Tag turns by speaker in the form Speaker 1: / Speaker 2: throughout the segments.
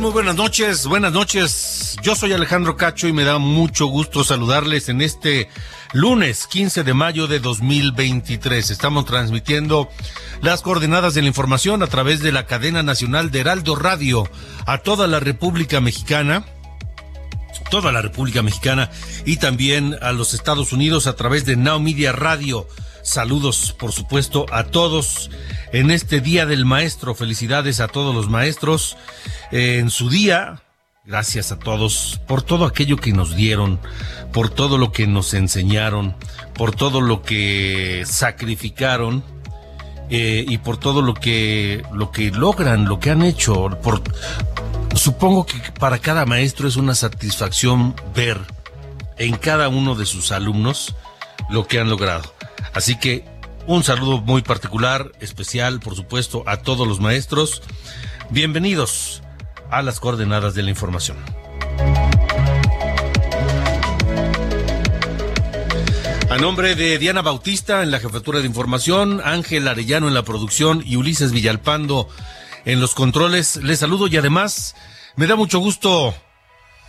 Speaker 1: Muy buenas noches, buenas noches. Yo soy Alejandro Cacho y me da mucho gusto saludarles en este lunes 15 de mayo de 2023. Estamos transmitiendo las coordenadas de la información a través de la cadena nacional de Heraldo Radio a toda la República Mexicana toda la República Mexicana y también a los Estados Unidos a través de Now Media Radio. Saludos, por supuesto, a todos en este Día del Maestro. Felicidades a todos los maestros eh, en su día. Gracias a todos por todo aquello que nos dieron, por todo lo que nos enseñaron, por todo lo que sacrificaron eh, y por todo lo que lo que logran, lo que han hecho, Supongo que para cada maestro es una satisfacción ver en cada uno de sus alumnos lo que han logrado. Así que un saludo muy particular, especial, por supuesto, a todos los maestros. Bienvenidos a las coordenadas de la información. A nombre de Diana Bautista en la jefatura de información, Ángel Arellano en la producción y Ulises Villalpando en los controles. Les saludo y además me da mucho gusto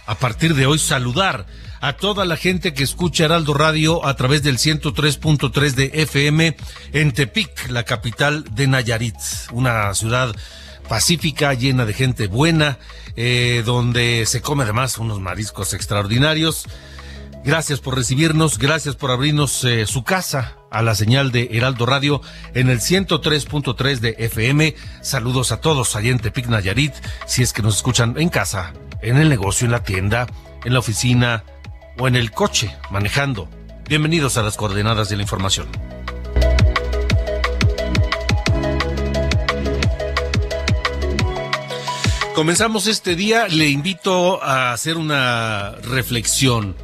Speaker 1: a partir de hoy saludar a toda la gente que escucha Heraldo Radio a través del 103.3 de FM en Tepic, la capital de Nayarit, una ciudad pacífica, llena de gente buena, eh, donde se come además unos mariscos extraordinarios. Gracias por recibirnos, gracias por abrirnos eh, su casa a la señal de Heraldo Radio en el 103.3 de FM. Saludos a todos allá en Tepic Nayarit, si es que nos escuchan en casa, en el negocio, en la tienda, en la oficina o en el coche manejando. Bienvenidos a las coordenadas de la información. Comenzamos este día, le invito a hacer una reflexión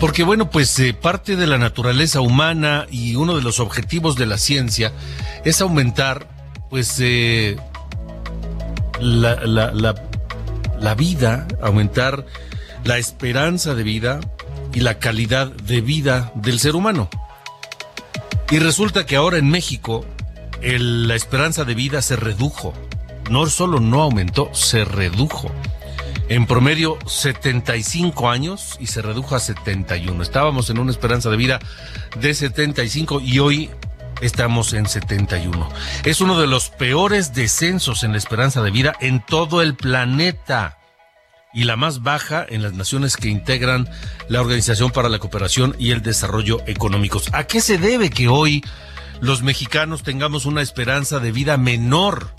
Speaker 1: porque bueno, pues eh, parte de la naturaleza humana y uno de los objetivos de la ciencia es aumentar pues eh, la, vida, aumentar la esperanza de vida y la calidad de vida del ser humano. Y resulta que ahora en México la esperanza de vida se redujo. No solo no aumentó, se redujo en promedio 75 años y se redujo a 71. Estábamos en una esperanza de vida de 75 y hoy estamos en 71. Es uno de los peores descensos en la esperanza de vida en todo el planeta y la más baja en las naciones que integran la Organización para la Cooperación y el Desarrollo Económicos. ¿A qué se debe que hoy los mexicanos tengamos una esperanza de vida menor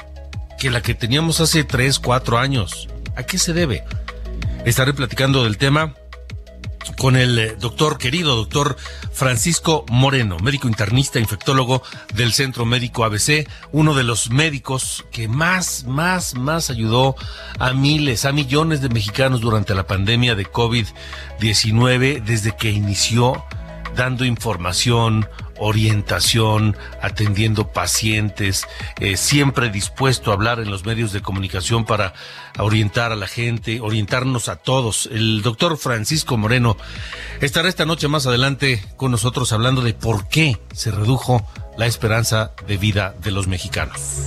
Speaker 1: que la que teníamos hace 3, 4 años? ¿A qué se debe? Estaré platicando del tema con el eh, doctor, querido doctor Francisco Moreno, médico internista, infectólogo del Centro Médico ABC, uno de los médicos que más, más, más ayudó a miles, a millones de mexicanos durante la pandemia de COVID-19 desde que inició dando información, orientación, atendiendo pacientes, eh, siempre dispuesto a hablar en los medios de comunicación para orientar a la gente, orientarnos a todos. El doctor Francisco Moreno estará esta noche más adelante con nosotros hablando de por qué se redujo la esperanza de vida de los mexicanos.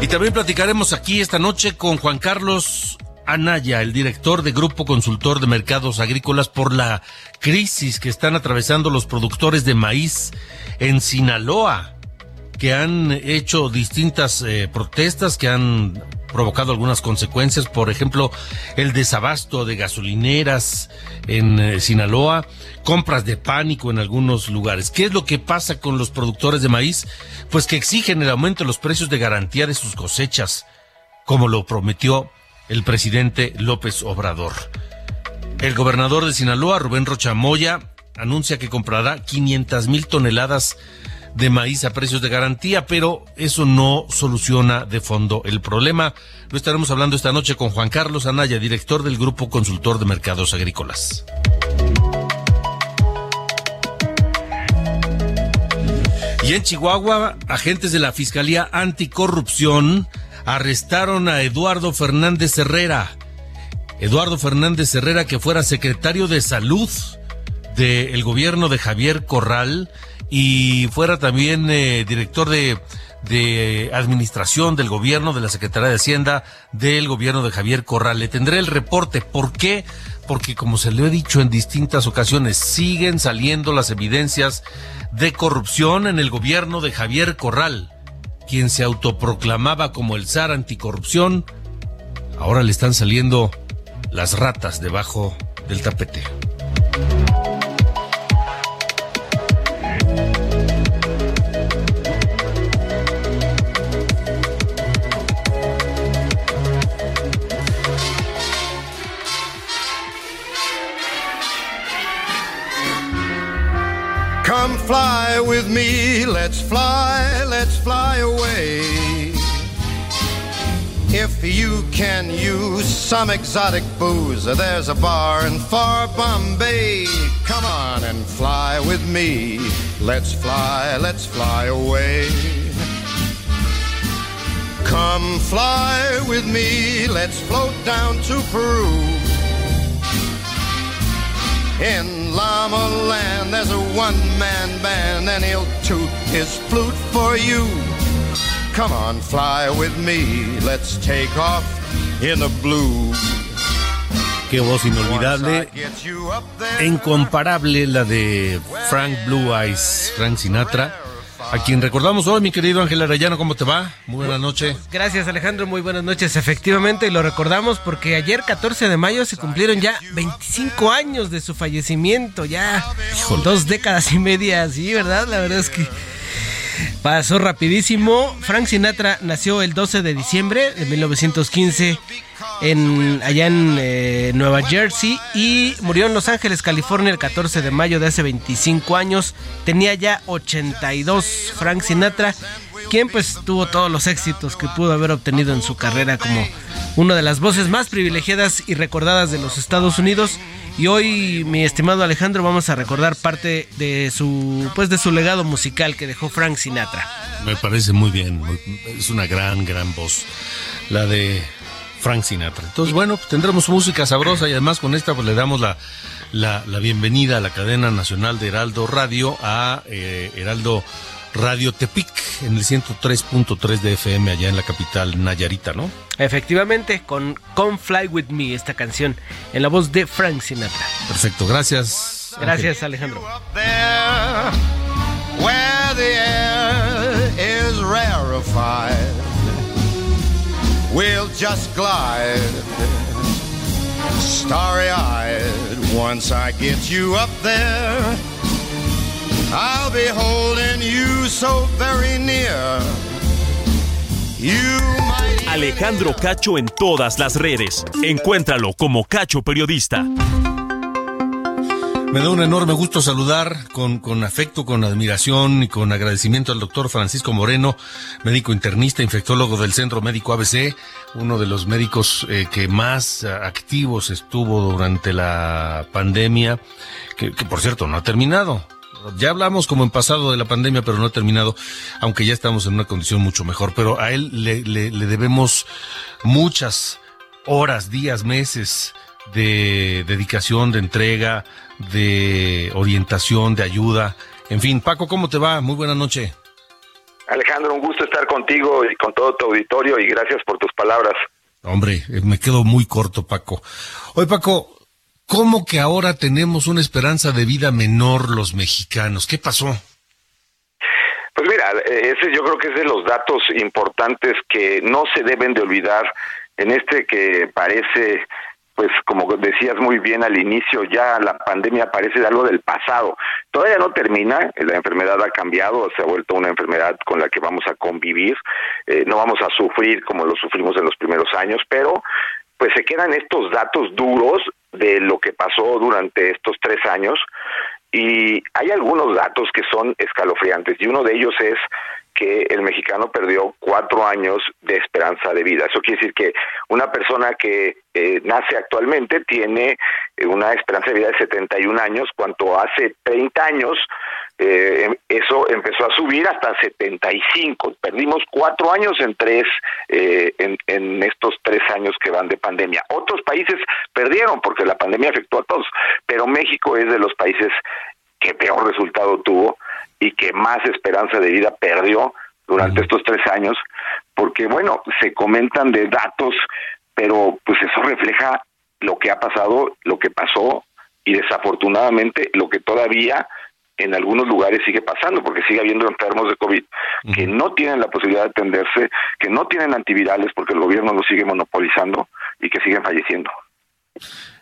Speaker 1: Y también platicaremos aquí esta noche con Juan Carlos Anaya, el director de Grupo Consultor de Mercados Agrícolas, por la crisis que están atravesando los productores de maíz en Sinaloa, que han hecho distintas eh, protestas, que han provocado algunas consecuencias, por ejemplo, el desabasto de gasolineras en eh, Sinaloa, compras de pánico en algunos lugares. ¿Qué es lo que pasa con los productores de maíz? Pues que exigen el aumento de los precios de garantía de sus cosechas, como lo prometió el presidente López Obrador. El gobernador de Sinaloa, Rubén Rochamoya, anuncia que comprará 500 mil toneladas de maíz a precios de garantía, pero eso no soluciona de fondo el problema. Lo estaremos hablando esta noche con Juan Carlos Anaya, director del Grupo Consultor de Mercados Agrícolas. Y en Chihuahua, agentes de la Fiscalía Anticorrupción arrestaron a Eduardo Fernández Herrera. Eduardo Fernández Herrera, que fuera secretario de salud del gobierno de Javier Corral y fuera también eh, director de, de administración del gobierno, de la Secretaría de Hacienda del gobierno de Javier Corral. Le tendré el reporte. ¿Por qué? Porque como se le he dicho en distintas ocasiones, siguen saliendo las evidencias de corrupción en el gobierno de Javier Corral quien se autoproclamaba como el zar anticorrupción, ahora le están saliendo las ratas debajo del tapete.
Speaker 2: Let's fly, let's fly away. If you can use some exotic booze, there's a bar in far Bombay. Come on and fly with me. Let's fly, let's fly away. Come fly with me, let's float down to Peru. In Llama Land, there's a one man band, and he'll toot his flute for you. Come on, fly with me, let's take off in the blue.
Speaker 1: Qué voz inolvidable, incomparable la de Frank Blue Eyes, Frank Sinatra a quien recordamos hoy, mi querido Ángel Arellano, ¿cómo te va? Muy buenas noches.
Speaker 3: Gracias, Alejandro, muy buenas noches. Efectivamente, lo recordamos porque ayer, 14 de mayo, se cumplieron ya 25 años de su fallecimiento, ya dos décadas y media, sí, ¿verdad? La verdad es que pasó rapidísimo. Frank Sinatra nació el 12 de diciembre de 1915 en, allá en eh, Nueva Jersey y murió en Los Ángeles, California el 14 de mayo de hace 25 años. Tenía ya 82 Frank Sinatra, quien pues tuvo todos los éxitos que pudo haber obtenido en su carrera como una de las voces más privilegiadas y recordadas de los Estados Unidos. Y hoy, mi estimado Alejandro, vamos a recordar parte de su pues de su legado musical que dejó Frank Sinatra.
Speaker 1: Me parece muy bien, es una gran gran voz la de Frank Sinatra. Entonces, bueno, pues tendremos música sabrosa y además con esta pues le damos la, la, bienvenida a la cadena nacional de Heraldo Radio, a eh, Heraldo Radio Tepic en el 103.3 de FM allá en la capital Nayarita, ¿no?
Speaker 3: Efectivamente, con Come Fly With Me, esta canción, en la voz de Frank Sinatra.
Speaker 1: Perfecto, gracias.
Speaker 3: Gracias, Alejandro.
Speaker 2: We'll just glide, starry eyed. Once I get you up there, I'll be holding you so very near. You might
Speaker 4: Alejandro Cacho en todas las redes. Encuéntralo como Cacho Periodista.
Speaker 1: Me da un enorme gusto saludar con, con, afecto, con admiración y con agradecimiento al doctor Francisco Moreno, médico internista, infectólogo del Centro Médico ABC, uno de los médicos eh, que más activos estuvo durante la pandemia, que, que por cierto no ha terminado. Ya hablamos como en pasado de la pandemia, pero no ha terminado, aunque ya estamos en una condición mucho mejor. Pero a él le, le, le debemos muchas horas, días, meses de dedicación, de entrega, de orientación, de ayuda. En fin, Paco, ¿cómo te va? Muy buena noche.
Speaker 5: Alejandro, un gusto estar contigo y con todo tu auditorio y gracias por tus palabras.
Speaker 1: Hombre, eh, me quedo muy corto, Paco. Oye, Paco, ¿cómo que ahora tenemos una esperanza de vida menor los mexicanos? ¿Qué pasó?
Speaker 5: Pues mira, ese yo creo que es de los datos importantes que no se deben de olvidar en este que parece pues como decías muy bien al inicio, ya la pandemia parece algo del pasado. Todavía no termina, la enfermedad ha cambiado, se ha vuelto una enfermedad con la que vamos a convivir, eh, no vamos a sufrir como lo sufrimos en los primeros años, pero pues se quedan estos datos duros de lo que pasó durante estos tres años y hay algunos datos que son escalofriantes y uno de ellos es que el mexicano perdió cuatro años de esperanza de vida. Eso quiere decir que una persona que eh, nace actualmente tiene eh, una esperanza de vida de 71 años, cuanto hace 30 años eh, eso empezó a subir hasta 75. Perdimos cuatro años en tres, en, en estos tres años que van de pandemia. Otros países perdieron porque la pandemia afectó a todos, pero México es de los países que peor resultado tuvo y que más esperanza de vida perdió durante estos tres años, porque bueno, se comentan de datos, pero pues eso refleja lo que ha pasado, lo que pasó y desafortunadamente lo que todavía en algunos lugares sigue pasando, porque sigue habiendo enfermos de COVID que no tienen la posibilidad de atenderse, que no tienen antivirales porque el gobierno los sigue monopolizando y que siguen falleciendo.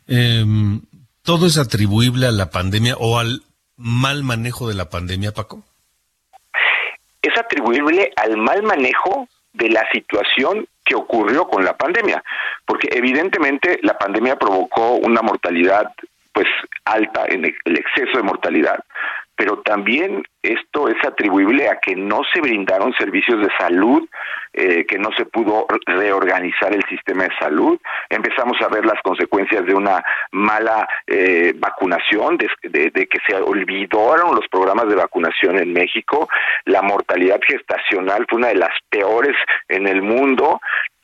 Speaker 1: Em, ¿Todo es atribuible a la pandemia o al mal manejo de la pandemia, Paco?
Speaker 5: Es atribuible al mal manejo de la situación que ocurrió con la pandemia, porque evidentemente la pandemia provocó una mortalidad pues alta en el exceso de mortalidad, pero también esto es atribuible a que no se brindaron servicios de salud, eh, que no se pudo reorganizar el sistema de salud. Empezamos a ver las consecuencias de una mala eh, vacunación, de, de, que se olvidaron los programas de vacunación en México. La mortalidad gestacional fue una de las peores en el mundo.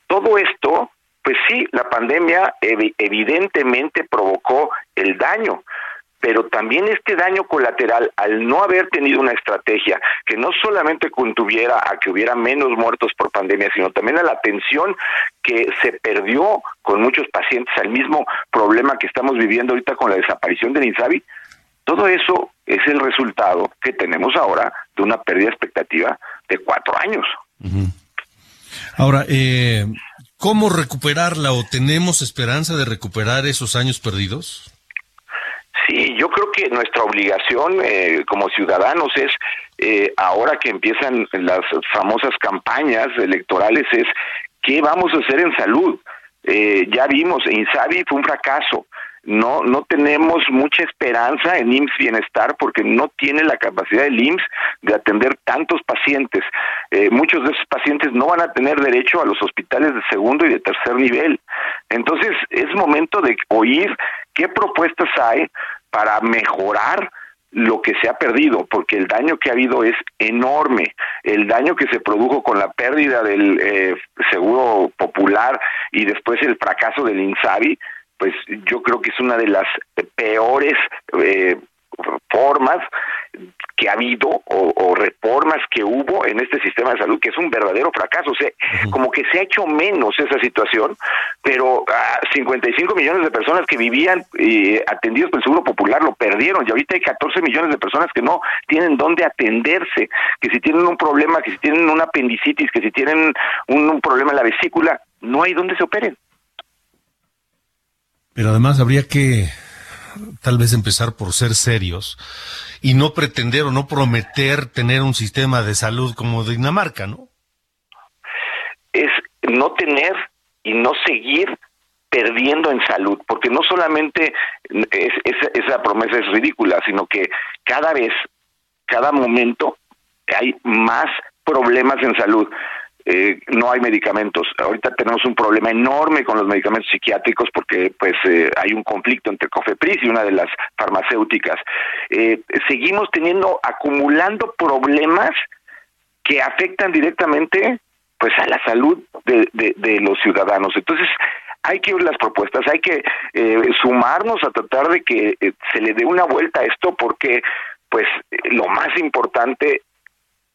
Speaker 5: Todo esto pues sí, la pandemia evidentemente provocó el daño, pero también este daño colateral al no haber tenido una estrategia que no solamente contuviera a que hubiera menos muertos por pandemia, sino también a la atención que se perdió con muchos pacientes al mismo problema que estamos viviendo ahorita con la desaparición del INSABI, todo eso es el resultado que tenemos ahora de una pérdida expectativa de cuatro años.
Speaker 1: Ahora, eh, ¿cómo recuperarla o tenemos esperanza de recuperar esos años perdidos?
Speaker 5: Sí, yo creo que nuestra obligación eh, como ciudadanos es, eh, ahora que empiezan las famosas campañas electorales, es qué vamos a hacer en salud. Eh, ya vimos, Insabi fue un fracaso. No, no tenemos mucha esperanza en IMSS Bienestar porque no tiene la capacidad del IMSS de atender tantos pacientes. muchos de esos pacientes no van a tener derecho a los hospitales de segundo y de tercer nivel. Entonces es momento de oír qué propuestas hay para mejorar lo que se ha perdido, porque el daño que ha habido es enorme. El daño que se produjo con la pérdida del eh, seguro popular y después el fracaso del INSABI, pues yo creo que es una de las peores eh, formas que ha habido o, reformas que hubo en este sistema de salud, que es un verdadero fracaso. O sea, como que se ha hecho menos esa situación, pero 55 ah, millones de personas que vivían eh, atendidos por el Seguro Popular lo perdieron y ahorita hay 14 millones de personas que no tienen dónde atenderse, que si tienen un problema, que si tienen una apendicitis, que si tienen un, un problema en la vesícula, no hay dónde se operen.
Speaker 1: Pero además habría que tal vez empezar por ser serios y no pretender o no prometer tener un sistema de salud como Dinamarca, ¿no?
Speaker 5: Es no tener y no seguir perdiendo en salud, porque no solamente es, esa promesa es ridícula, sino que cada vez, cada momento hay más problemas en salud. Eh, no hay medicamentos. Ahorita tenemos un problema enorme con los medicamentos psiquiátricos porque pues eh, hay un conflicto entre Cofepris y una de las farmacéuticas. Eh, seguimos teniendo, acumulando problemas que afectan directamente pues a la salud de, los ciudadanos. Entonces, hay que oír las propuestas, hay que sumarnos a tratar de que se le dé una vuelta a esto porque pues lo más importante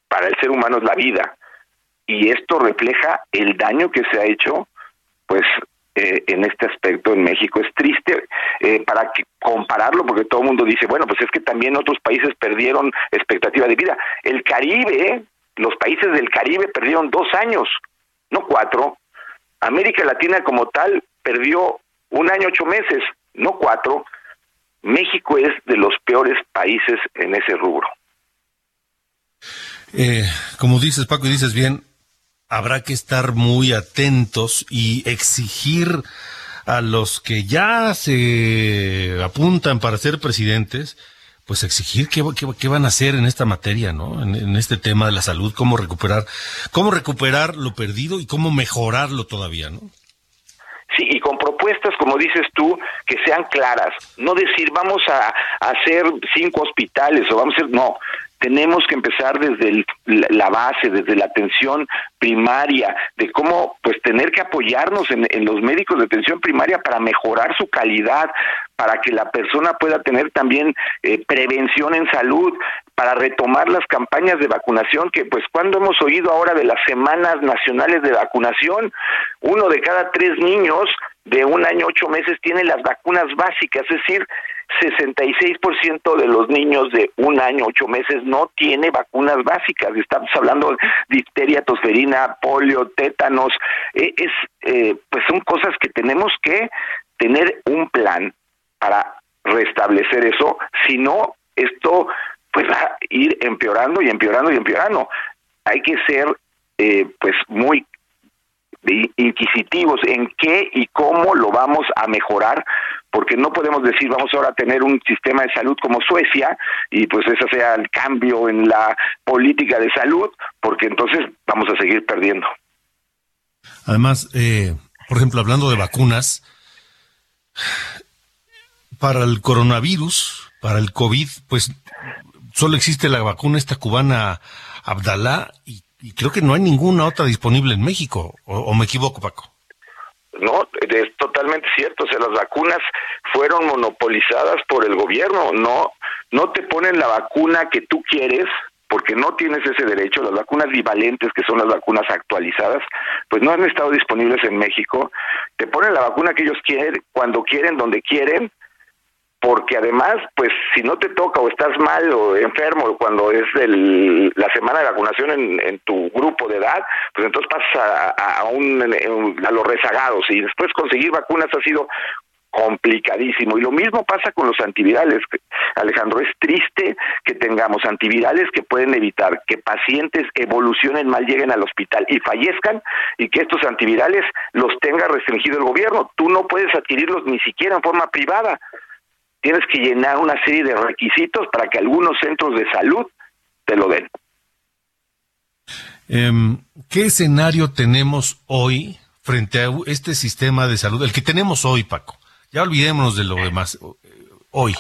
Speaker 5: para el ser humano es la vida y esto refleja el daño que se ha hecho pues eh, en este aspecto en México. Es triste eh, para que compararlo, porque todo el mundo dice, bueno, pues es que también otros países perdieron expectativa de vida. El Caribe, los países del Caribe perdieron dos años, no cuatro. América Latina como tal perdió un año ocho meses, no cuatro. México es de los peores países en ese rubro.
Speaker 1: Eh, como dices, Paco, y dices bien, habrá que estar muy atentos y exigir a los que ya se apuntan para ser presidentes, pues exigir qué, qué, van a hacer en esta materia, ¿no? En, este tema de la salud, cómo recuperar, cómo recuperar lo perdido y cómo mejorarlo todavía, ¿no?
Speaker 5: Sí, y con propuestas, como dices tú, que sean claras. No decir, vamos a, a hacer cinco hospitales o vamos a hacer, no, tenemos que empezar desde la base, desde la atención primaria, de cómo pues tener que apoyarnos en, los médicos de atención primaria para mejorar su calidad, para que la persona pueda tener también eh, prevención en salud, para retomar las campañas de vacunación, que pues cuando hemos oído ahora de las semanas nacionales de vacunación, uno de cada tres niños de un año ocho meses tiene las vacunas básicas, es decir, 66% de los niños de un año, ocho meses no tiene vacunas básicas. Estamos hablando de difteria, tosferina, polio, tétanos. Eh, es, eh, pues son cosas que tenemos que tener un plan para restablecer eso. Si no, esto pues va a ir empeorando y empeorando y empeorando. Hay que ser eh, pues muy inquisitivos en qué y cómo lo vamos a mejorar, porque no podemos decir vamos ahora a tener un sistema de salud como Suecia y pues ese sea el cambio en la política de salud, porque entonces vamos a seguir perdiendo.
Speaker 1: Además, eh, por ejemplo, hablando de vacunas, para el coronavirus, para el COVID, pues solo existe la vacuna esta cubana Abdalá y y creo que no hay ninguna otra disponible en México, o, me equivoco, Paco.
Speaker 5: No, es totalmente cierto. O sea, las vacunas fueron monopolizadas por el gobierno. No, no te ponen la vacuna que tú quieres porque no tienes ese derecho. Las vacunas bivalentes, que son las vacunas actualizadas, pues no han estado disponibles en México. Te ponen la vacuna que ellos quieren, cuando quieren, donde quieren, porque además, pues si no te toca o estás mal o enfermo cuando es el, la semana de vacunación en, tu grupo de edad, pues entonces pasas a, un, a los rezagados y después conseguir vacunas ha sido complicadísimo. Y lo mismo pasa con los antivirales. Alejandro, es triste que tengamos antivirales que pueden evitar que pacientes evolucionen mal, lleguen al hospital y fallezcan y que estos antivirales los tenga restringido el gobierno. Tú no puedes adquirirlos ni siquiera en forma privada tienes que llenar una serie de requisitos para que algunos centros de salud te lo den.
Speaker 1: Em, ¿Qué escenario tenemos hoy frente a este sistema de salud? El que tenemos hoy, Paco. Ya olvidémonos de lo demás. Hoy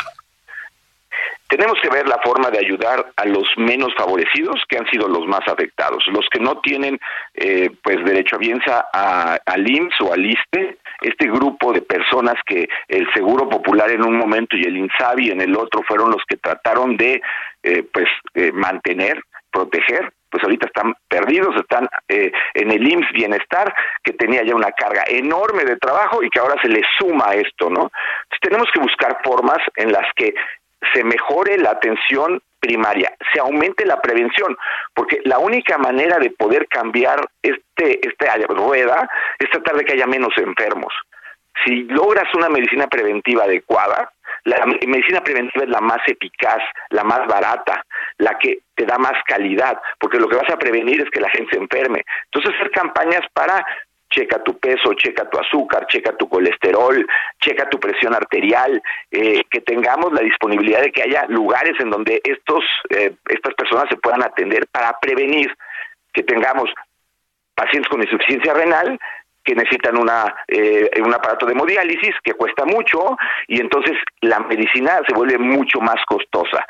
Speaker 5: tenemos que ver la forma de ayudar a los menos favorecidos que han sido los más afectados, los que no tienen eh, pues derecho a bienza a, al IMSS o al ISTE, este grupo de personas que el Seguro Popular en un momento y el INSABI en el otro fueron los que trataron de eh, pues eh, mantener, proteger, pues ahorita están perdidos, están en el IMSS Bienestar, que tenía ya una carga enorme de trabajo y que ahora se le suma esto, ¿no? Entonces tenemos que buscar formas en las que se mejore la atención primaria, se aumente la prevención, porque la única manera de poder cambiar este esta rueda es tratar de que haya menos enfermos. Si logras una medicina preventiva adecuada, la medicina preventiva es la más eficaz, la más barata, la que te da más calidad, porque lo que vas a prevenir es que la gente se enferme. Entonces, hacer campañas para checa tu peso, checa tu azúcar, checa tu colesterol, checa tu presión arterial, eh, que tengamos la disponibilidad de que haya lugares en donde estos eh, estas personas se puedan atender para prevenir que tengamos pacientes con insuficiencia renal que necesitan una eh, un aparato de hemodiálisis que cuesta mucho y entonces la medicina se vuelve mucho más costosa.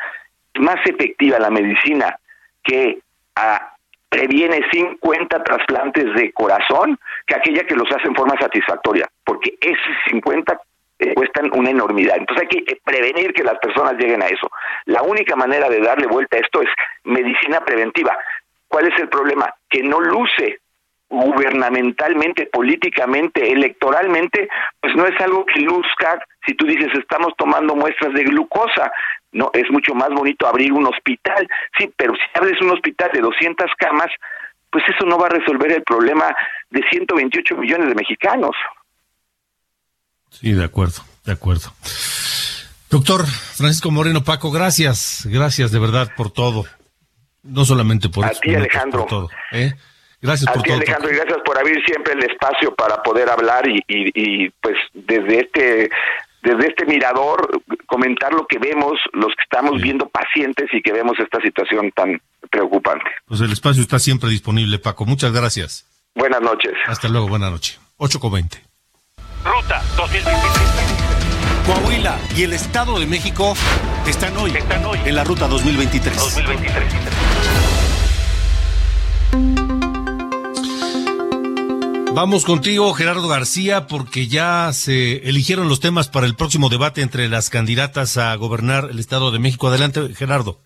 Speaker 5: Más efectiva la medicina que a previene 50 trasplantes de corazón que aquella que los hace en forma satisfactoria, porque esos 50 eh, cuestan una enormidad. Entonces hay que eh, prevenir que las personas lleguen a eso. La única manera de darle vuelta a esto es medicina preventiva. ¿Cuál es el problema? Que no luce gubernamentalmente, políticamente, electoralmente, pues no es algo que luzca si tú dices estamos tomando muestras de glucosa. No, es mucho más bonito abrir un hospital, sí, pero si abres un hospital de 200 camas, pues eso no va a resolver el problema de 128 millones de mexicanos.
Speaker 1: Sí, de acuerdo, de acuerdo. Doctor Francisco Moreno Paco, gracias, gracias de verdad por todo. No solamente por
Speaker 5: a ti, Alejandro.
Speaker 1: todo. ¿eh? Gracias
Speaker 5: a
Speaker 1: por
Speaker 5: ti,
Speaker 1: todo.
Speaker 5: Alejandro, y gracias por abrir siempre el espacio para poder hablar y, y, pues desde este desde este mirador comentar lo que vemos, los que estamos viendo pacientes y que vemos esta situación tan preocupante.
Speaker 1: Pues el espacio está siempre disponible, Paco. Muchas gracias.
Speaker 5: Buenas noches.
Speaker 1: Hasta luego, buenas noches. 8 con 20.
Speaker 4: Ruta 2023. Coahuila y el Estado de México están hoy, están hoy en la Ruta 2023. 2023.
Speaker 1: Vamos contigo, Gerardo García, porque ya se eligieron los temas para el próximo debate entre las candidatas a gobernar el Estado de México. Adelante, Gerardo.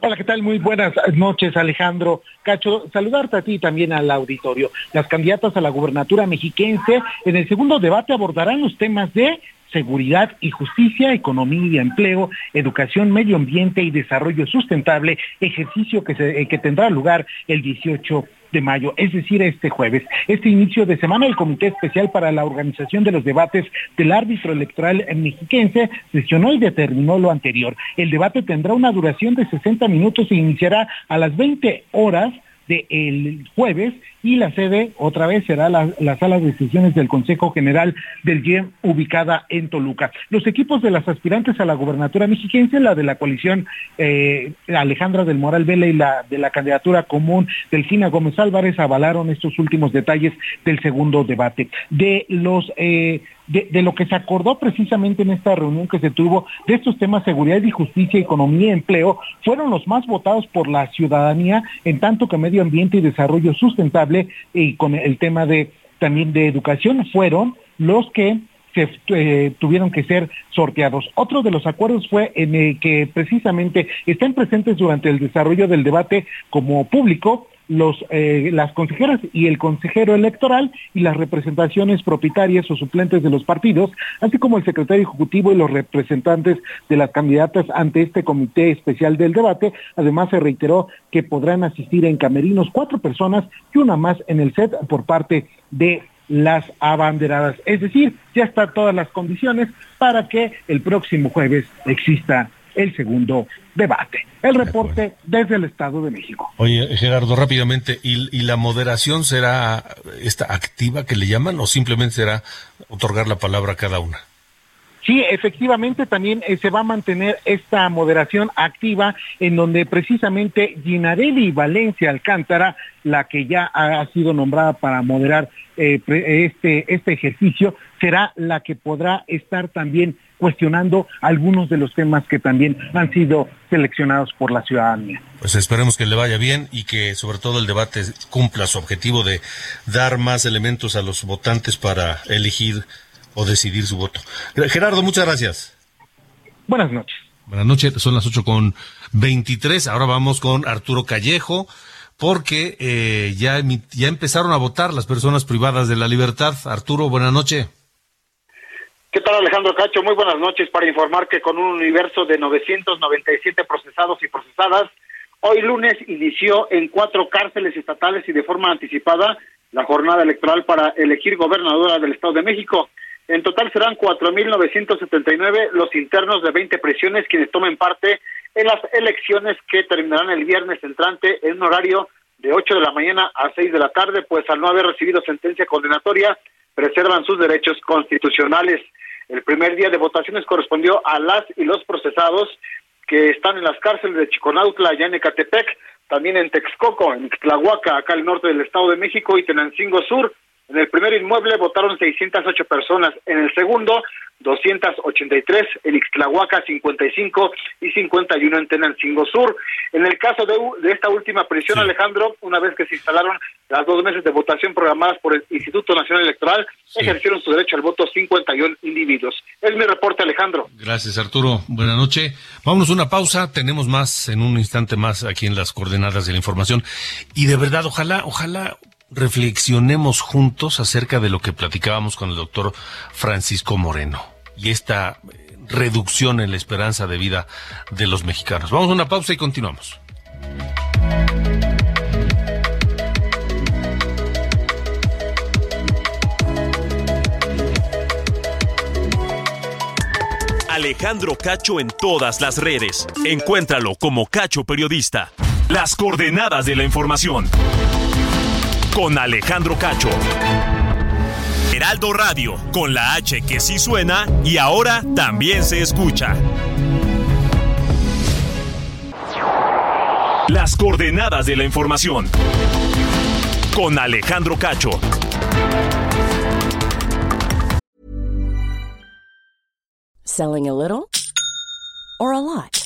Speaker 6: Hola, ¿qué tal? Muy buenas noches, Alejandro. Cacho, saludarte a ti y también al auditorio. Las candidatas a la gubernatura mexiquense en el segundo debate abordarán los temas de seguridad y justicia, economía y empleo, educación, medio ambiente y desarrollo sustentable, ejercicio que, eh, que tendrá lugar el 18 de mayo, es decir, este jueves. Este inicio de semana, el Comité Especial para la Organización de los Debates del Árbitro Electoral Mexiquense sesionó y determinó lo anterior. El debate tendrá una duración de 60 minutos e iniciará a las 20 horas del jueves y la sede otra vez será la, sala de sesiones del Consejo General del GIEM ubicada en Toluca. Los equipos de las aspirantes a la gobernatura mexiquense, la de la coalición eh, Alejandra del Moral Vela y la de la candidatura común Delfina Gómez Álvarez avalaron estos últimos detalles del segundo debate. De los eh, de, lo que se acordó precisamente en esta reunión que se tuvo de estos temas seguridad y justicia, economía y empleo, fueron los más votados por la ciudadanía, en tanto que medio ambiente y desarrollo sustentable y con el tema de también de educación fueron los que se eh, tuvieron que ser sorteados. Otro de los acuerdos fue en el que precisamente estén presentes durante el desarrollo del debate como público los, eh, las consejeras y el consejero electoral y las representaciones propietarias o suplentes de los partidos, así como el secretario ejecutivo y los representantes de las candidatas ante este comité especial del debate. Además, se reiteró que podrán asistir en camerinos cuatro personas y una más en el set por parte de las abanderadas. Es decir, ya están todas las condiciones para que el próximo jueves exista el segundo debate. El reporte desde el Estado de México.
Speaker 1: Oye, Gerardo, rápidamente, ¿y, la moderación será esta activa que le llaman o simplemente será otorgar la palabra a cada una?
Speaker 6: Sí, efectivamente también eh, se va a mantener esta moderación activa en donde precisamente Ginarelli Valencia Alcántara, la que ya ha sido nombrada para moderar eh, este, este ejercicio, será la que podrá estar también cuestionando algunos de los temas que también han sido seleccionados por la ciudadanía.
Speaker 1: Pues esperemos que le vaya bien y que sobre todo el debate cumpla su objetivo de dar más elementos a los votantes para elegir o decidir su voto. Gerardo, muchas gracias.
Speaker 6: Buenas noches.
Speaker 1: Buenas noches, son las ocho con veintitrés. Ahora vamos con Arturo Callejo, porque eh, ya, ya empezaron a votar las personas privadas de la libertad. Arturo, buenas noches.
Speaker 7: ¿Qué tal Alejandro Cacho? Muy buenas noches para informar que con un universo de 997 procesados y procesadas, hoy lunes inició en cuatro cárceles estatales y de forma anticipada la jornada electoral para elegir gobernadora del Estado de México. En total serán 4.979 los internos de 20 prisiones quienes tomen parte en las elecciones que terminarán el viernes entrante en un horario de 8 de la mañana a 6 de la tarde, pues al no haber recibido sentencia condenatoria, preservan sus derechos constitucionales. El primer día de votaciones correspondió a las y los procesados que están en las cárceles de Chiconautla, allá en Ecatepec, también en Texcoco, en Tlahuaca, acá al norte del Estado de México, y Tenancingo Sur. En el primer inmueble votaron 608 personas, en el segundo 283, en Ixtlahuaca 55 y 51 en Tenancingo Sur. En el caso de, de esta última prisión, Alejandro, una vez que se instalaron las dos meses de votación programadas por el Instituto Nacional Electoral, ejercieron su derecho al voto 51 individuos. Es mi reporte, Alejandro.
Speaker 1: Gracias, Arturo. Buenas noches. Vámonos a una pausa. Tenemos más en un instante más aquí en las coordenadas de la información. Y de verdad, ojalá, ojalá reflexionemos juntos acerca de lo que platicábamos con el doctor Francisco Moreno y esta eh, reducción en la esperanza de vida de los mexicanos. Vamos a una pausa y continuamos.
Speaker 8: Alejandro Cacho en todas las redes. Encuéntralo como Cacho Periodista. Las coordenadas de la información. Con Alejandro Cacho. Heraldo Radio, con la H que sí suena y ahora también se escucha. Las coordenadas de la información. Con Alejandro Cacho.
Speaker 9: Selling a little or a lot?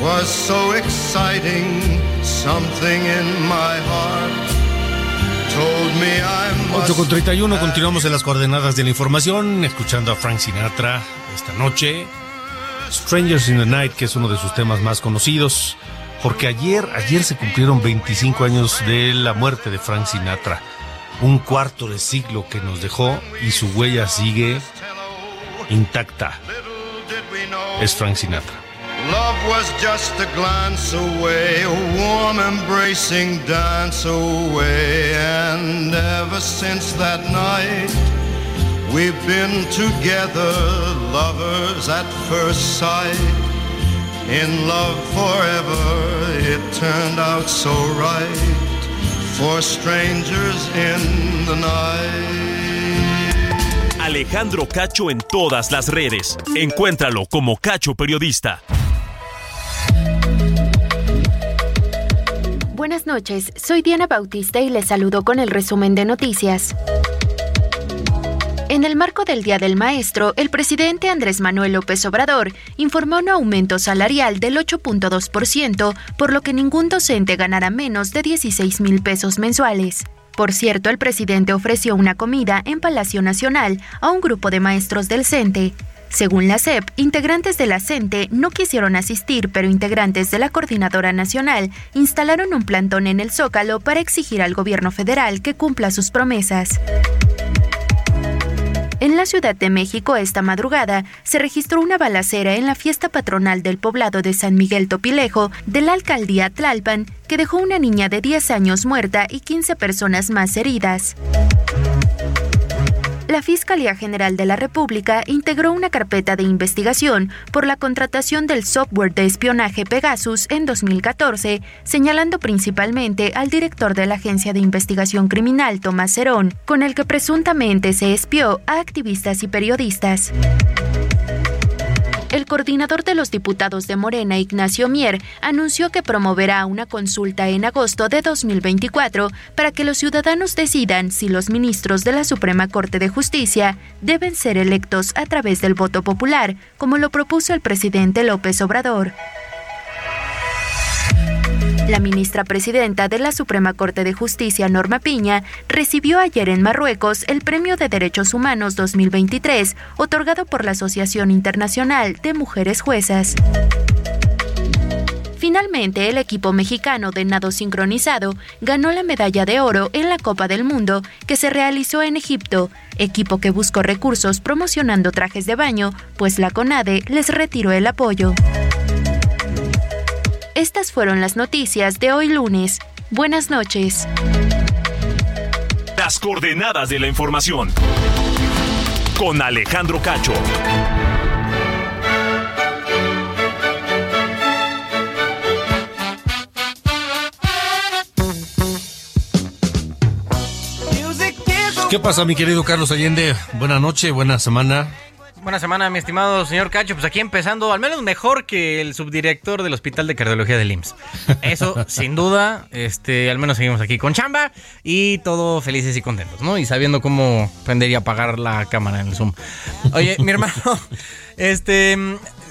Speaker 2: was so exciting. Something in my heart told me I
Speaker 1: 8 con 31, continuamos en las coordenadas de la información, escuchando a Frank Sinatra esta noche. Strangers in the Night, que es uno de sus temas más conocidos, porque ayer, ayer se cumplieron 25 años de la muerte de Frank Sinatra. Un cuarto de siglo que nos dejó y su huella sigue intacta. Es Frank Sinatra.
Speaker 2: Love was just a glance away, a warm embracing dance away. And ever since that night, we've been together, lovers at first sight. In love forever, it turned out so right for strangers in the night.
Speaker 8: Alejandro Cacho en todas las redes. Encuéntralo como Cacho Periodista.
Speaker 10: Buenas noches, soy Diana Bautista y les saludo con el resumen de noticias. En el marco del Día del Maestro, el presidente Andrés Manuel López Obrador informó un aumento salarial del 8.2%, por lo que ningún docente ganará menos de 16 mil pesos mensuales. Por cierto, el presidente ofreció una comida en Palacio Nacional a un grupo de maestros del CENTE. Según la SEP, integrantes de la CENTE no quisieron asistir, pero integrantes de la Coordinadora Nacional instalaron un plantón en el Zócalo para exigir al gobierno federal que cumpla sus promesas. En la Ciudad de México esta madrugada se registró una balacera en la fiesta patronal del poblado de San Miguel Topilejo de la alcaldía Tlalpan que dejó una niña de 10 años muerta y 15 personas más heridas. La Fiscalía General de la República integró una carpeta de investigación por la contratación del software de espionaje Pegasus en 2014, señalando principalmente al director de la Agencia de Investigación Criminal, Tomás Cerón, con el que presuntamente se espió a activistas y periodistas. Coordinador de los diputados de Morena, Ignacio Mier, anunció que promoverá una consulta en agosto de 2024 para que los ciudadanos decidan si los ministros de la Suprema Corte de Justicia deben ser electos a través del voto popular, como lo propuso el presidente López Obrador. La ministra presidenta de la Suprema Corte de Justicia, Norma Piña, recibió ayer en Marruecos el Premio de Derechos Humanos 2023, otorgado por la Asociación Internacional de Mujeres Juezas. Finalmente, el equipo mexicano de nado sincronizado ganó la medalla de oro en la Copa del Mundo que se realizó en Egipto, equipo que buscó recursos promocionando trajes de baño, pues la CONADE les retiró el apoyo. Estas fueron las noticias de hoy lunes. Buenas noches.
Speaker 8: Las coordenadas de la información. Con Alejandro Cacho.
Speaker 1: ¿Qué pasa, mi querido Carlos Allende? Buena noche, buena semana.
Speaker 11: Buena semana, mi estimado señor Cacho. Pues aquí empezando, al menos mejor que el subdirector del Hospital de Cardiología del IMSS. Eso, sin duda, este, al menos seguimos aquí con chamba y todo felices y contentos, ¿no? Y sabiendo cómo prender y apagar la cámara en el Zoom. Oye, mi hermano, este,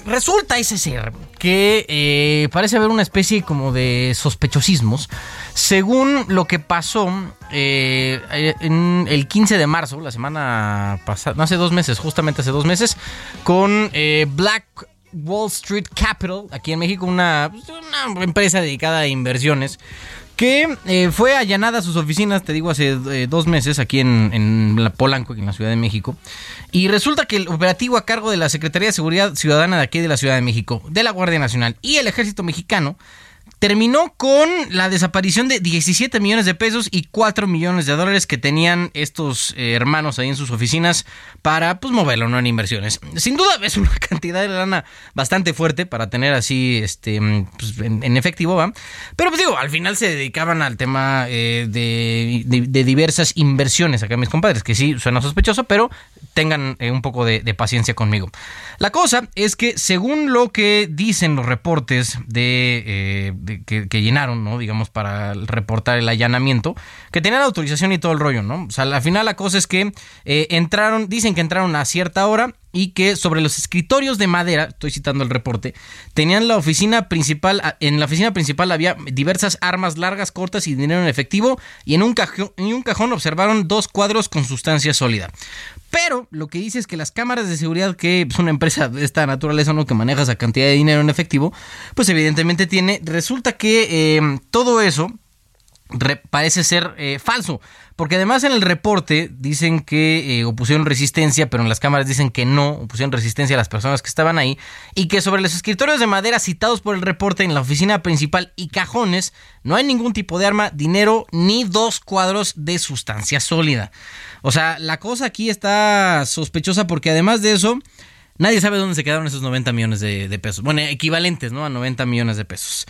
Speaker 11: resulta ese ser que eh, parece haber una especie como de sospechosismos. Según lo que pasó eh, en el 15 de marzo, la semana pasada, no hace dos meses, justamente hace dos meses, con eh, Black Wall Street Capital, aquí en México, una, una empresa dedicada a inversiones que eh, fue allanada sus oficinas, te digo, hace eh, dos meses aquí en, en la Polanco, en la Ciudad de México. Y resulta que el operativo a cargo de la Secretaría de Seguridad Ciudadana de aquí de la Ciudad de México, de la Guardia Nacional y el Ejército Mexicano, terminó con la desaparición de 17 millones de pesos y 4 millones de dólares que tenían estos eh, hermanos ahí en sus oficinas para pues moverlo ¿no? en inversiones. Sin duda es una cantidad de lana bastante fuerte para tener así este pues, en, en, efectivo, ¿va? Pero pues digo, al final se dedicaban al tema eh, de, de, diversas inversiones acá mis compadres, que sí suena sospechoso, pero tengan eh, un poco de, paciencia conmigo. La cosa es que según lo que dicen los reportes de, que, llenaron, ¿no? Digamos, para reportar el allanamiento, que tenían autorización y todo el rollo, ¿no? O sea, al final la cosa es que eh, entraron, dicen que entraron a cierta hora y que sobre los escritorios de madera, estoy citando el reporte, tenían la oficina principal, en la oficina principal había diversas armas largas, cortas y dinero en efectivo, y en un cajón, en un cajón observaron dos cuadros con sustancia sólida. Pero lo que dice es que las cámaras de seguridad, que es una empresa de esta naturaleza, ¿no? Que maneja esa cantidad de dinero en efectivo, pues evidentemente tiene. Resulta que eh, todo eso parece ser eh, falso. Porque además en el reporte dicen que eh, opusieron resistencia, pero en las cámaras dicen que no, opusieron resistencia a las personas que estaban ahí. Y que sobre los escritorios de madera citados por el reporte en la oficina principal y cajones no hay ningún tipo de arma, dinero ni dos cuadros de sustancia sólida. O sea, la cosa aquí está sospechosa porque además de eso... Nadie sabe dónde se quedaron esos 90 millones de, de pesos. Bueno, equivalentes, ¿no? A 90 millones de pesos.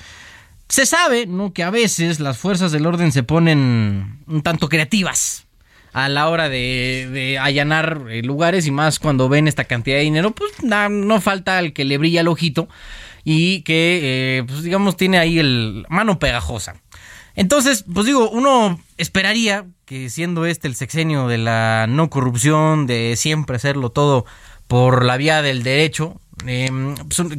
Speaker 11: Se sabe, ¿no? Que a veces las fuerzas del orden se ponen un tanto creativas a la hora de, allanar eh, lugares y más cuando ven esta cantidad de dinero, pues no, falta el que le brilla el ojito y que, eh, pues digamos, tiene ahí el mano pegajosa. Entonces, pues digo, uno esperaría que siendo este el sexenio de la no corrupción, de siempre hacerlo todo por la vía del derecho, eh,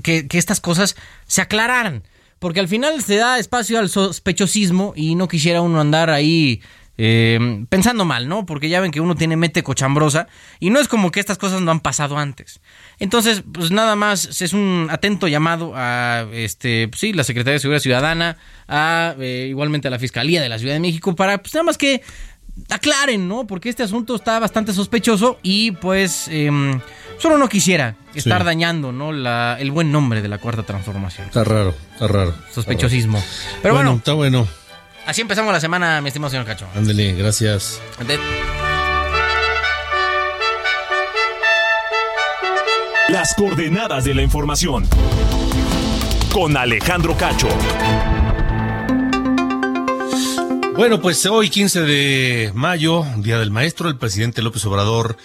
Speaker 11: que, que estas cosas se aclararan porque al final se da espacio al sospechosismo y no quisiera uno andar ahí eh, pensando mal, ¿no? Porque ya ven que uno tiene mente cochambrosa y no es como que estas cosas no han pasado antes. Entonces, pues nada más es un atento llamado a, este, pues sí, la Secretaría de Seguridad Ciudadana, a eh, igualmente a la Fiscalía de la Ciudad de México para, pues nada más que aclaren, ¿no? Porque este asunto está bastante sospechoso y pues eh, solo no quisiera estar sí. dañando, ¿no? La, el buen nombre de la cuarta transformación.
Speaker 1: Está raro, está raro.
Speaker 11: Sospechosismo.
Speaker 1: Está raro.
Speaker 11: Pero bueno,
Speaker 1: bueno, está bueno.
Speaker 11: Así empezamos la semana, mi estimado señor Cacho.
Speaker 1: Ándele, gracias.
Speaker 11: De
Speaker 8: Las coordenadas de la información. Con Alejandro Cacho.
Speaker 1: Bueno, pues hoy 15 de mayo, Día del Maestro, el presidente López Obrador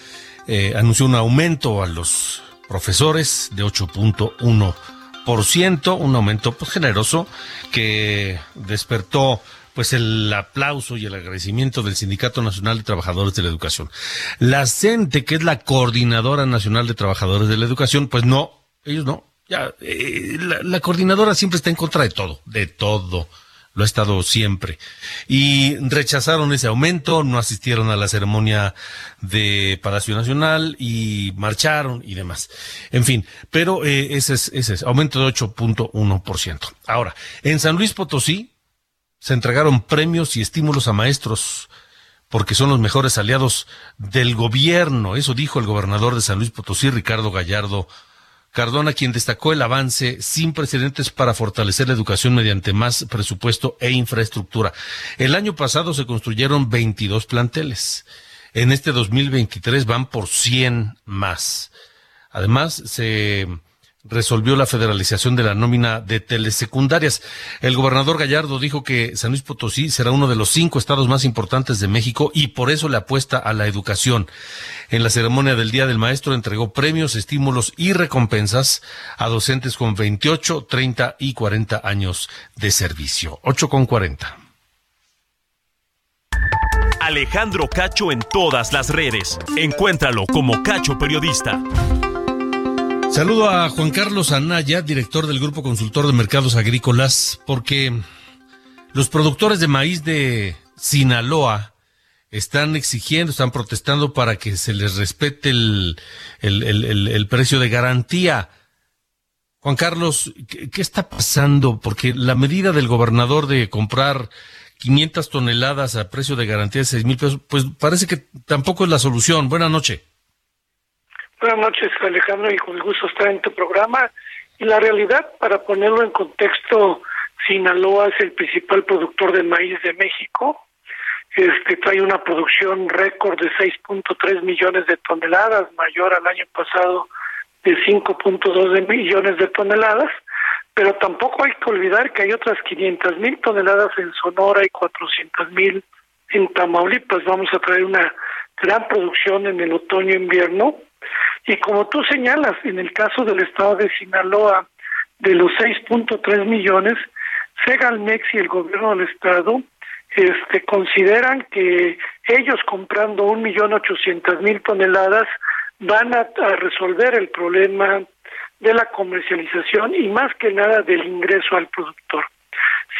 Speaker 1: eh, anunció un aumento a los profesores de 8.1%, un aumento pues, generoso que despertó pues el aplauso y el agradecimiento del Sindicato Nacional de Trabajadores de la Educación. La CENTE, que es la Coordinadora Nacional de Trabajadores de la Educación, pues no, ellos no. Ya, eh, la, la coordinadora siempre está en contra de todo, de todo lo ha estado siempre. Y rechazaron ese aumento, no asistieron a la ceremonia de Palacio Nacional y marcharon y demás. En fin, pero eh, ese, es, ese es, aumento de 8.1%. Ahora, en San Luis Potosí se entregaron premios y estímulos a maestros porque son los mejores aliados del gobierno. Eso dijo el gobernador de San Luis Potosí, Ricardo Gallardo Cardona, quien destacó el avance sin precedentes para fortalecer la educación mediante más presupuesto e infraestructura. El año pasado se construyeron 22 planteles. En este 2023 van por 100 más. Además, se resolvió la federalización de la nómina de telesecundarias. El gobernador Gallardo dijo que San Luis Potosí será uno de los cinco estados más importantes de México y por eso le apuesta a la educación. En la ceremonia del Día del Maestro entregó premios, estímulos y recompensas a docentes con 28, 30 y 40 años de servicio. 8 con 40.
Speaker 8: Alejandro Cacho en todas las redes. Encuéntralo como Cacho Periodista.
Speaker 1: Saludo a Juan Carlos Anaya, director del Grupo Consultor de Mercados Agrícolas, porque los productores de maíz de Sinaloa están exigiendo, están protestando para que se les respete el, el, precio de garantía. Juan Carlos, ¿qué, está pasando? Porque la medida del gobernador de comprar 500 toneladas a precio de garantía de 6 mil pesos, pues parece que tampoco es la solución. Buenas noches.
Speaker 12: Buenas noches, Alejandro, y con gusto estar en tu programa. Y la realidad, para ponerlo en contexto, Sinaloa es el principal productor de maíz de México. Este trae una producción récord de 6.3 millones de toneladas, mayor al año pasado de 5.2 millones de toneladas. Pero tampoco hay que olvidar que hay otras 500 mil toneladas en Sonora y 400 mil en Tamaulipas. Vamos a traer una gran producción en el otoño-invierno y como tú señalas, en el caso del estado de Sinaloa, de los 6.3 millones, Segalmex y el gobierno del estado este, consideran que ellos comprando un millón ochocientas mil toneladas van a, a, resolver el problema de la comercialización y más que nada del ingreso al productor.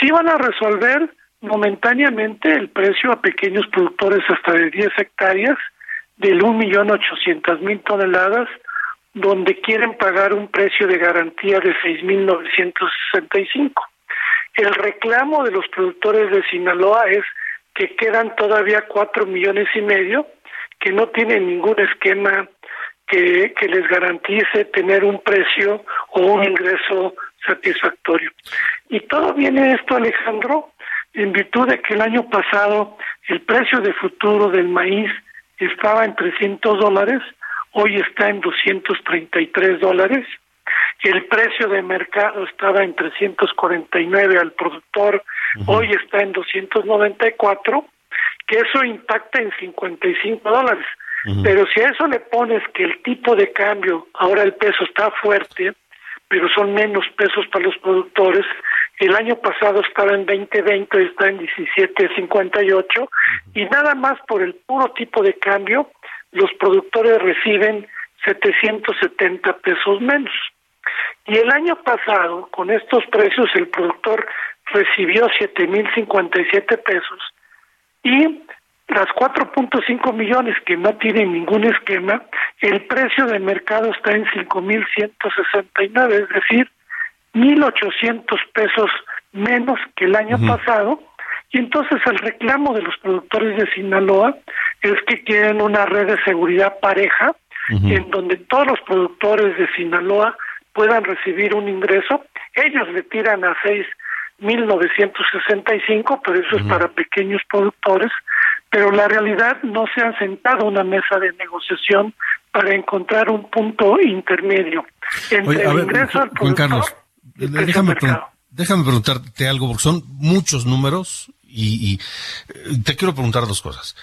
Speaker 12: Sí van a resolver momentáneamente el precio a pequeños productores hasta de 10 hectáreas del un millón ochocientas mil toneladas, donde quieren pagar un precio de garantía de seis mil novecientos sesenta y cinco. El reclamo de los productores de Sinaloa es que quedan todavía cuatro millones y medio que no tienen ningún esquema que, que les garantice tener un precio o un ingreso satisfactorio. Y todo viene esto, Alejandro, en virtud de que el año pasado el precio de futuro del maíz estaba en 300 dólares, hoy está en 233 dólares. El precio de mercado estaba en 349 al productor, hoy está en 294, que eso impacta en 55 dólares. Pero si a eso le pones que el tipo de cambio, ahora el peso está fuerte, pero son menos pesos para los productores, el año pasado estaba en 2020, está en 17.58 y nada más por el puro tipo de cambio, los productores reciben 770 pesos menos. Y el año pasado, con estos precios, el productor recibió 7.057 pesos y las 4.5 millones que no tienen ningún esquema, el precio de mercado está en 5.169, es decir, 1.800 pesos menos que el año pasado, y entonces el reclamo de los productores de Sinaloa es que quieren una red de seguridad pareja, en donde todos los productores de Sinaloa puedan recibir un ingreso. Ellos le tiran a 6.965, pero eso es para pequeños productores, pero la realidad no se ha sentado una mesa de negociación para encontrar un punto intermedio entre el ingreso al productor
Speaker 1: déjame, déjame preguntarte algo, porque son muchos números y, y, eh, te quiero preguntar dos cosas.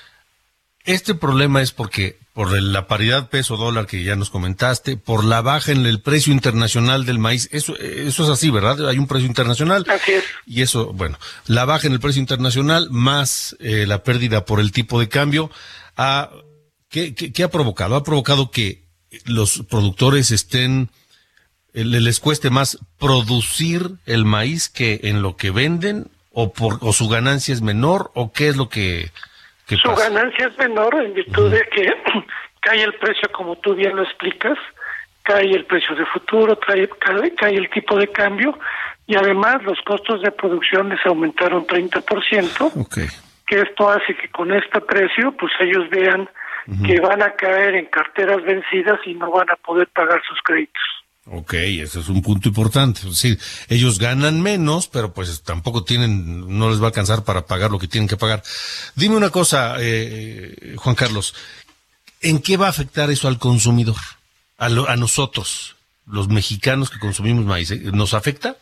Speaker 1: Este problema es porque por la paridad peso dólar que ya nos comentaste, por la baja en el precio internacional del maíz, eso eso es así, ¿verdad? Hay un precio internacional.
Speaker 12: Así es.
Speaker 1: Y eso, bueno, la baja en el precio internacional más eh, la pérdida por el tipo de cambio, ha, ¿qué, qué, qué ha provocado? Ha provocado que los productores estén les cueste más producir el maíz que en lo que venden o por o su ganancia es menor o qué es lo que, que
Speaker 12: Su
Speaker 1: pasa?
Speaker 12: ganancia es menor en virtud de que cae el precio, como tú bien lo explicas, cae el precio de futuro, trae- cae, cae el tipo de cambio y además los costos de producción les aumentaron 30%, que esto hace que con este precio pues ellos vean que van a caer en carteras vencidas y no van a poder pagar sus créditos.
Speaker 1: Ok, ese es un punto importante. Es ellos ganan menos, pero pues tampoco tienen, no les va a alcanzar para pagar lo que tienen que pagar. Dime una cosa, eh, Juan Carlos, ¿en qué va a afectar eso al consumidor? A, lo- a nosotros, los mexicanos que consumimos maíz, ¿eh? ¿nos afecta?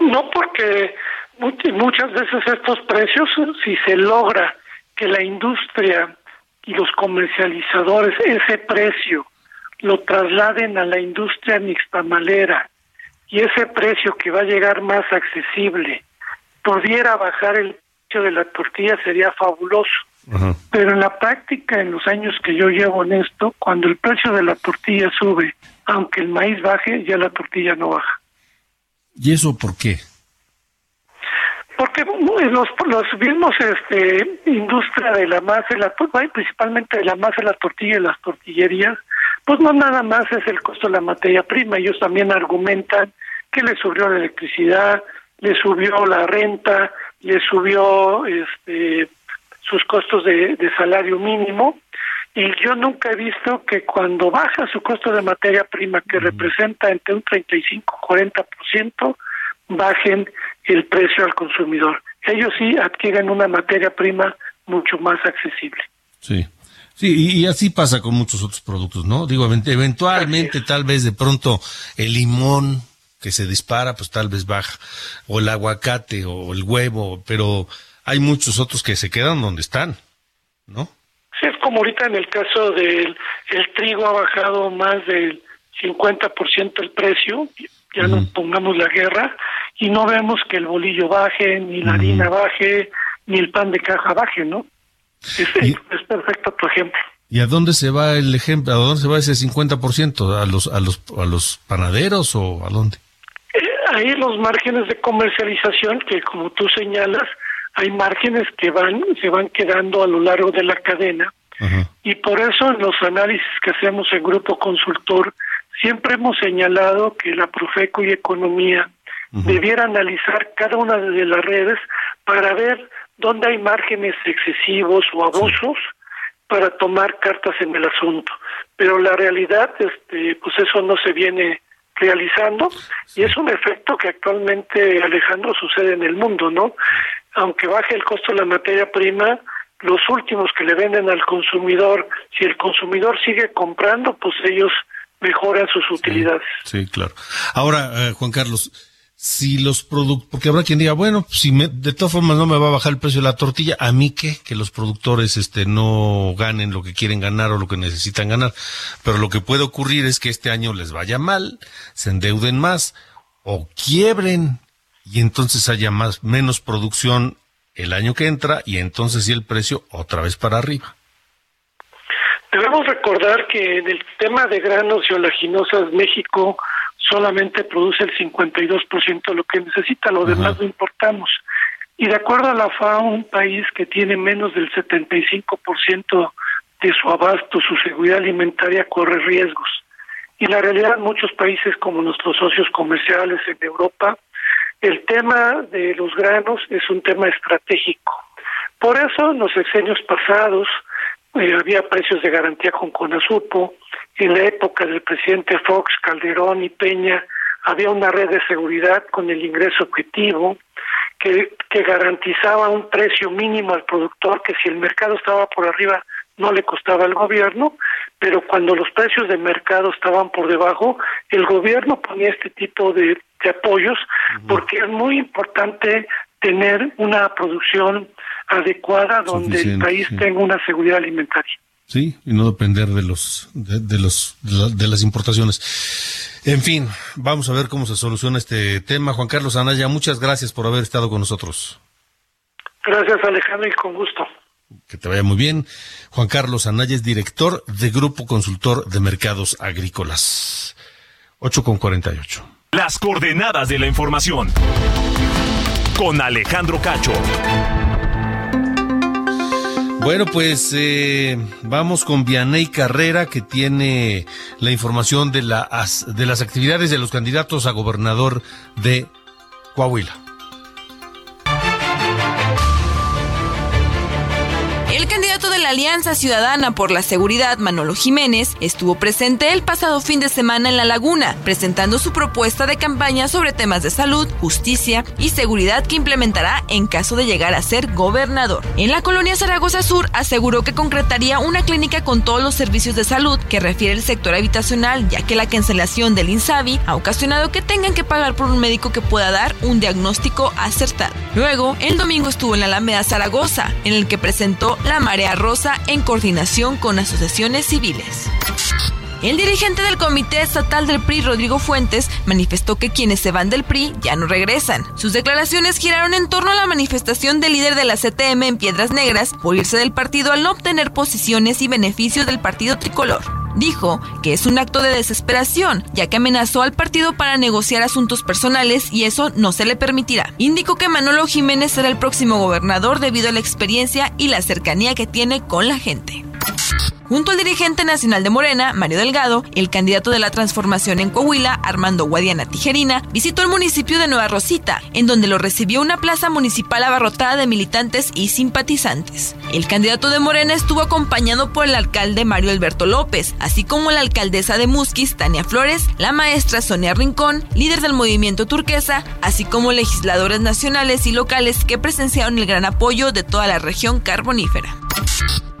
Speaker 12: No porque mu- muchas veces estos precios, si se logra que la industria y los comercializadores ese precio lo trasladen a la industria nixtamalera y ese precio que va a llegar más accesible pudiera bajar el precio de la tortilla sería fabuloso. Pero en la práctica, en los años que yo llevo en esto, cuando el precio de la tortilla sube, aunque el maíz baje, ya la tortilla no baja.
Speaker 1: ¿Y eso por qué?
Speaker 12: Porque los, los mismos este, industria de la masa, la, pues, principalmente de la masa, la tortilla y las tortillerías, pues no nada más es el costo de la materia prima, ellos también argumentan que le subió la electricidad, le subió la renta, le subió este, sus costos de, de salario mínimo, y yo nunca he visto que cuando baja su costo de materia prima, que representa entre un 35 y 40%, bajen el precio al consumidor. Ellos sí adquieren una materia prima mucho más accesible.
Speaker 1: Sí. Sí, y, y así pasa con muchos otros productos, ¿no? Digo, event- eventualmente, tal vez de pronto el limón que se dispara, pues tal vez baja, o el aguacate, o el huevo, pero hay muchos otros que se quedan donde están, ¿no?
Speaker 12: Sí, es como ahorita en el caso del el trigo ha bajado más del 50% el precio, ya no pongamos la guerra, y no vemos que el bolillo baje, ni la harina baje, ni el pan de caja baje, ¿no? Es, es perfecto tu ejemplo.
Speaker 1: ¿Y a dónde se va el ejemplo? ¿A dónde se va ese 50%? ¿A los, a los, a los panaderos o a dónde?
Speaker 12: Eh, ahí los márgenes de comercialización que como tú señalas hay márgenes que van se van quedando a lo largo de la cadena y por eso en los análisis que hacemos en grupo consultor siempre hemos señalado que la Profeco y Economía debiera analizar cada una de las redes para ver dónde hay márgenes excesivos o abusos para tomar cartas en el asunto pero la realidad este pues eso no se viene realizando y es un efecto que actualmente Alejandro sucede en el mundo, ¿no? Aunque baje el costo de la materia prima, los últimos que le venden al consumidor, si el consumidor sigue comprando, pues ellos mejoran sus utilidades.
Speaker 1: Sí, claro. Ahora, eh, Juan Carlos, si los productos, porque habrá quien diga, bueno, si me- de todas formas no me va a bajar el precio de la tortilla, ¿a mí qué? Que los productores este, no ganen lo que quieren ganar o lo que necesitan ganar. Pero lo que puede ocurrir es que este año les vaya mal, se endeuden más o quiebren y entonces haya más, menos producción el año que entra y entonces sí el precio otra vez para arriba.
Speaker 12: Debemos recordar que en el tema de granos y oleaginosas México solamente produce el 52% de lo que necesita, lo demás lo importamos. Y de acuerdo a la FAO, un país que tiene menos del 75% de su abasto, su seguridad alimentaria corre riesgos. Y la realidad muchos países como nuestros socios comerciales en Europa, el tema de los granos es un tema estratégico. Por eso en los sexenios pasados eh, había precios de garantía con Conasupo, en la época del presidente Fox, Calderón y Peña había una red de seguridad con el ingreso objetivo que, que garantizaba un precio mínimo al productor que si el mercado estaba por arriba no le costaba al gobierno, pero cuando los precios de mercado estaban por debajo, el gobierno ponía este tipo de, de apoyos porque es muy importante tener una producción adecuada donde el país tenga una seguridad alimentaria.
Speaker 1: Sí, y no depender de los de, los de, las importaciones. En fin, vamos a ver cómo se soluciona este tema. Juan Carlos Anaya, muchas gracias por haber estado con nosotros.
Speaker 12: Gracias, Alejandro, y con gusto.
Speaker 1: Que te vaya muy bien. Juan Carlos Anaya es director de Grupo Consultor de Mercados Agrícolas. 8 con 48.
Speaker 8: Las coordenadas de la información. Con Alejandro Cacho.
Speaker 1: Bueno, pues eh, vamos con Vianey Carrera, que tiene la información de, de las actividades de los candidatos a gobernador de Coahuila.
Speaker 13: Alianza Ciudadana por la Seguridad, Manolo Jiménez, estuvo presente el pasado fin de semana en La Laguna, presentando su propuesta de campaña sobre temas de salud, justicia y seguridad que implementará en caso de llegar a ser gobernador. En la colonia Zaragoza Sur aseguró que concretaría una clínica con todos los servicios de salud que refiere el sector habitacional, ya que la cancelación del INSABI ha ocasionado que tengan que pagar por un médico que pueda dar un diagnóstico acertado. Luego, el domingo estuvo en la Alameda Zaragoza, en el que presentó la Marea Rosa en coordinación con asociaciones civiles. El dirigente del Comité Estatal del PRI, Rodrigo Fuentes, manifestó que quienes se van del PRI ya no regresan. Sus declaraciones giraron en torno a la manifestación del líder de la CTM en Piedras Negras por irse del partido al no obtener posiciones y beneficios del partido tricolor. Dijo que es un acto de desesperación, ya que amenazó al partido para negociar asuntos personales y eso no se le permitirá. Indicó que Manolo Jiménez será el próximo gobernador debido a la experiencia y la cercanía que tiene con la gente. Junto al dirigente nacional de Morena, Mario Delgado, el candidato de la transformación en Coahuila, Armando Guadiana Tijerina, visitó el municipio de Nueva Rosita, en donde lo recibió una plaza municipal abarrotada de militantes y simpatizantes. El candidato de Morena estuvo acompañado por el alcalde Mario Alberto López, así como la alcaldesa de Musquis, Tania Flores, la maestra Sonia Rincón, líder del movimiento turquesa, así como legisladores nacionales y locales que presenciaron el gran apoyo de toda la región carbonífera.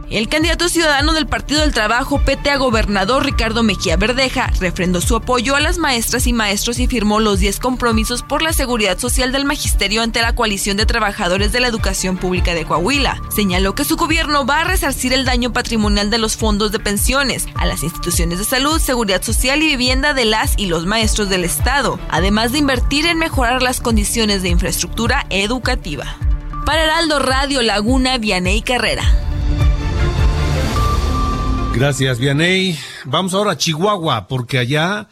Speaker 13: El candidato ciudadano del Partido del Trabajo, PT a gobernador Ricardo Mejía Verdeja, refrendó su apoyo a las maestras y maestros y firmó los 10 compromisos por la seguridad social del magisterio ante la coalición de trabajadores de la educación pública de Coahuila. Señaló que su gobierno va a resarcir el daño patrimonial de los fondos de pensiones a las instituciones de salud, seguridad social y vivienda de las y los maestros del Estado, además de invertir en mejorar las condiciones de infraestructura educativa. Para Heraldo Radio Laguna, Vianey Carrera.
Speaker 1: Gracias, Vianey. Vamos ahora a Chihuahua, porque allá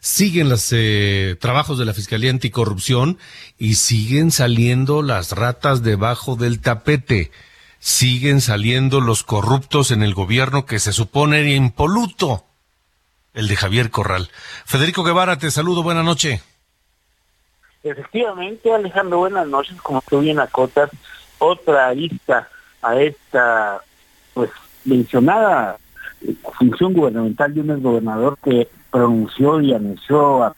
Speaker 1: siguen los eh, trabajos de la Fiscalía Anticorrupción y siguen saliendo las ratas debajo del tapete. Siguen saliendo los corruptos en el gobierno que se supone impoluto, el de Javier Corral. Federico Guevara, te saludo, buena noche.
Speaker 14: Efectivamente, Alejandro, buenas noches. Como tú bien acotas, otra lista a esta, pues, mencionada función gubernamental de un gobernador que pronunció y anunció a,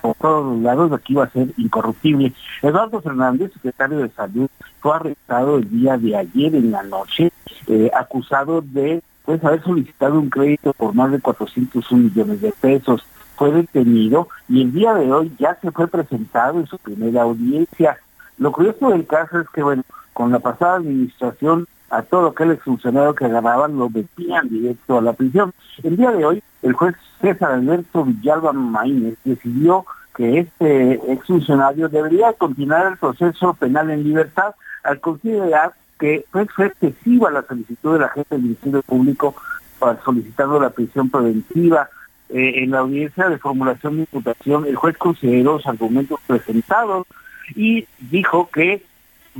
Speaker 14: por todos los lados que iba a ser incorruptible. Eduardo Fernández, secretario de Salud, fue arrestado el día de ayer en la noche, eh, acusado de pues haber solicitado un crédito por más de 401 millones de pesos. Fue detenido y el día de hoy ya se fue presentado en su primera audiencia. Lo curioso del caso es que, bueno, con la pasada administración a todo aquel exfuncionario que agarraban lo metían directo a la prisión. El día de hoy, el juez César Alberto Villalba Maínez decidió que este exfuncionario debería continuar el proceso penal en libertad al considerar que fue excesiva la solicitud de la jefe del Ministerio Público para solicitando la prisión preventiva. Eh, en la audiencia de formulación de imputación, el juez consideró los argumentos presentados y dijo que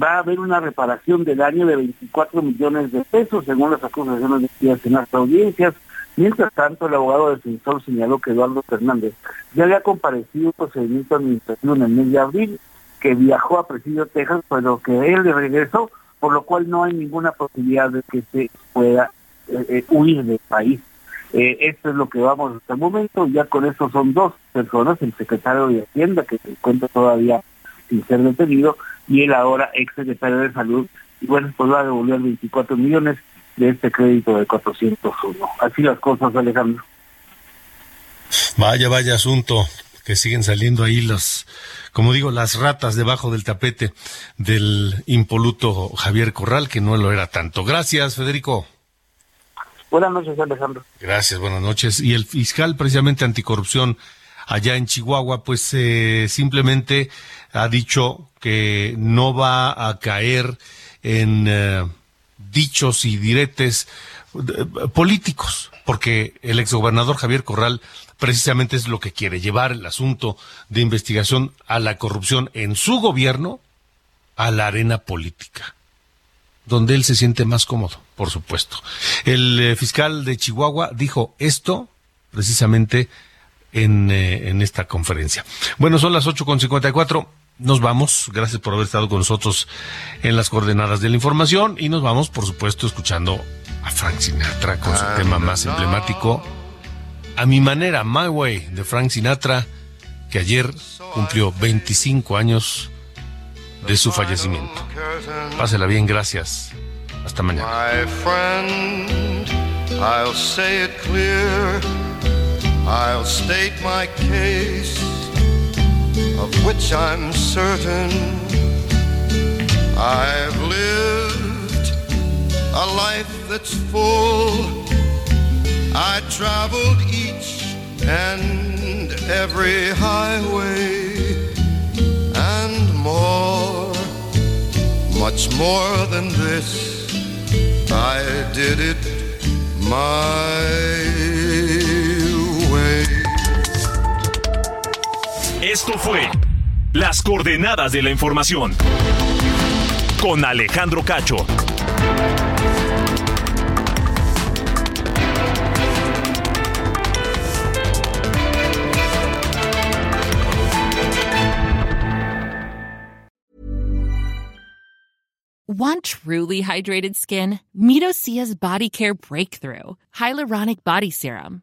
Speaker 14: va a haber una reparación de daño de 24 millones de pesos, según las acusaciones de en las audiencias. Mientras tanto, el abogado defensor señaló que Eduardo Fernández ya había comparecido un procedimiento administrativo en el mes de abril, que viajó a Presidio, Texas, pero que él le regresó, por lo cual no hay ninguna posibilidad de que se pueda eh, eh, huir del país. Eh, esto es lo que vamos hasta el momento. Ya con eso son dos personas, el secretario de Hacienda, que se encuentra todavía sin ser detenido, y el ahora ex secretario de Salud, y bueno, pues va a devolver 24 millones de este crédito de 401. Así las cosas, Alejandro.
Speaker 1: Vaya, vaya asunto que siguen saliendo ahí los, como digo, las ratas debajo del tapete del impoluto Javier Corral, que no lo era tanto. Gracias, Federico.
Speaker 14: Buenas noches, Alejandro.
Speaker 1: Gracias, buenas noches. Y el fiscal precisamente anticorrupción allá en Chihuahua, pues eh, simplemente ha dicho que no va a caer en eh, dichos y diretes eh, políticos, porque el exgobernador Javier Corral precisamente es lo que quiere, llevar el asunto de investigación a la corrupción en su gobierno a la arena política donde él se siente más cómodo, por supuesto. El fiscal de Chihuahua dijo esto precisamente en, eh, en esta conferencia. Bueno, son las 8.54. Nos vamos. Gracias por haber estado con nosotros en las coordenadas de la información. Y nos vamos, por supuesto, escuchando a Frank Sinatra con su tema más emblemático. A mi manera, My Way, de Frank Sinatra, que ayer cumplió 25 años de su fallecimiento. Pásela bien, gracias. Hasta mañana.
Speaker 2: I'll state my case, of which I'm certain. I've lived a life that's full. I traveled each and every highway and more, much more than this. I did it my
Speaker 8: Esto fue Las Coordenadas de la Información con Alejandro Cacho.
Speaker 15: Want truly hydrated skin? Medocia's Body Care Breakthrough Hyaluronic Body Serum.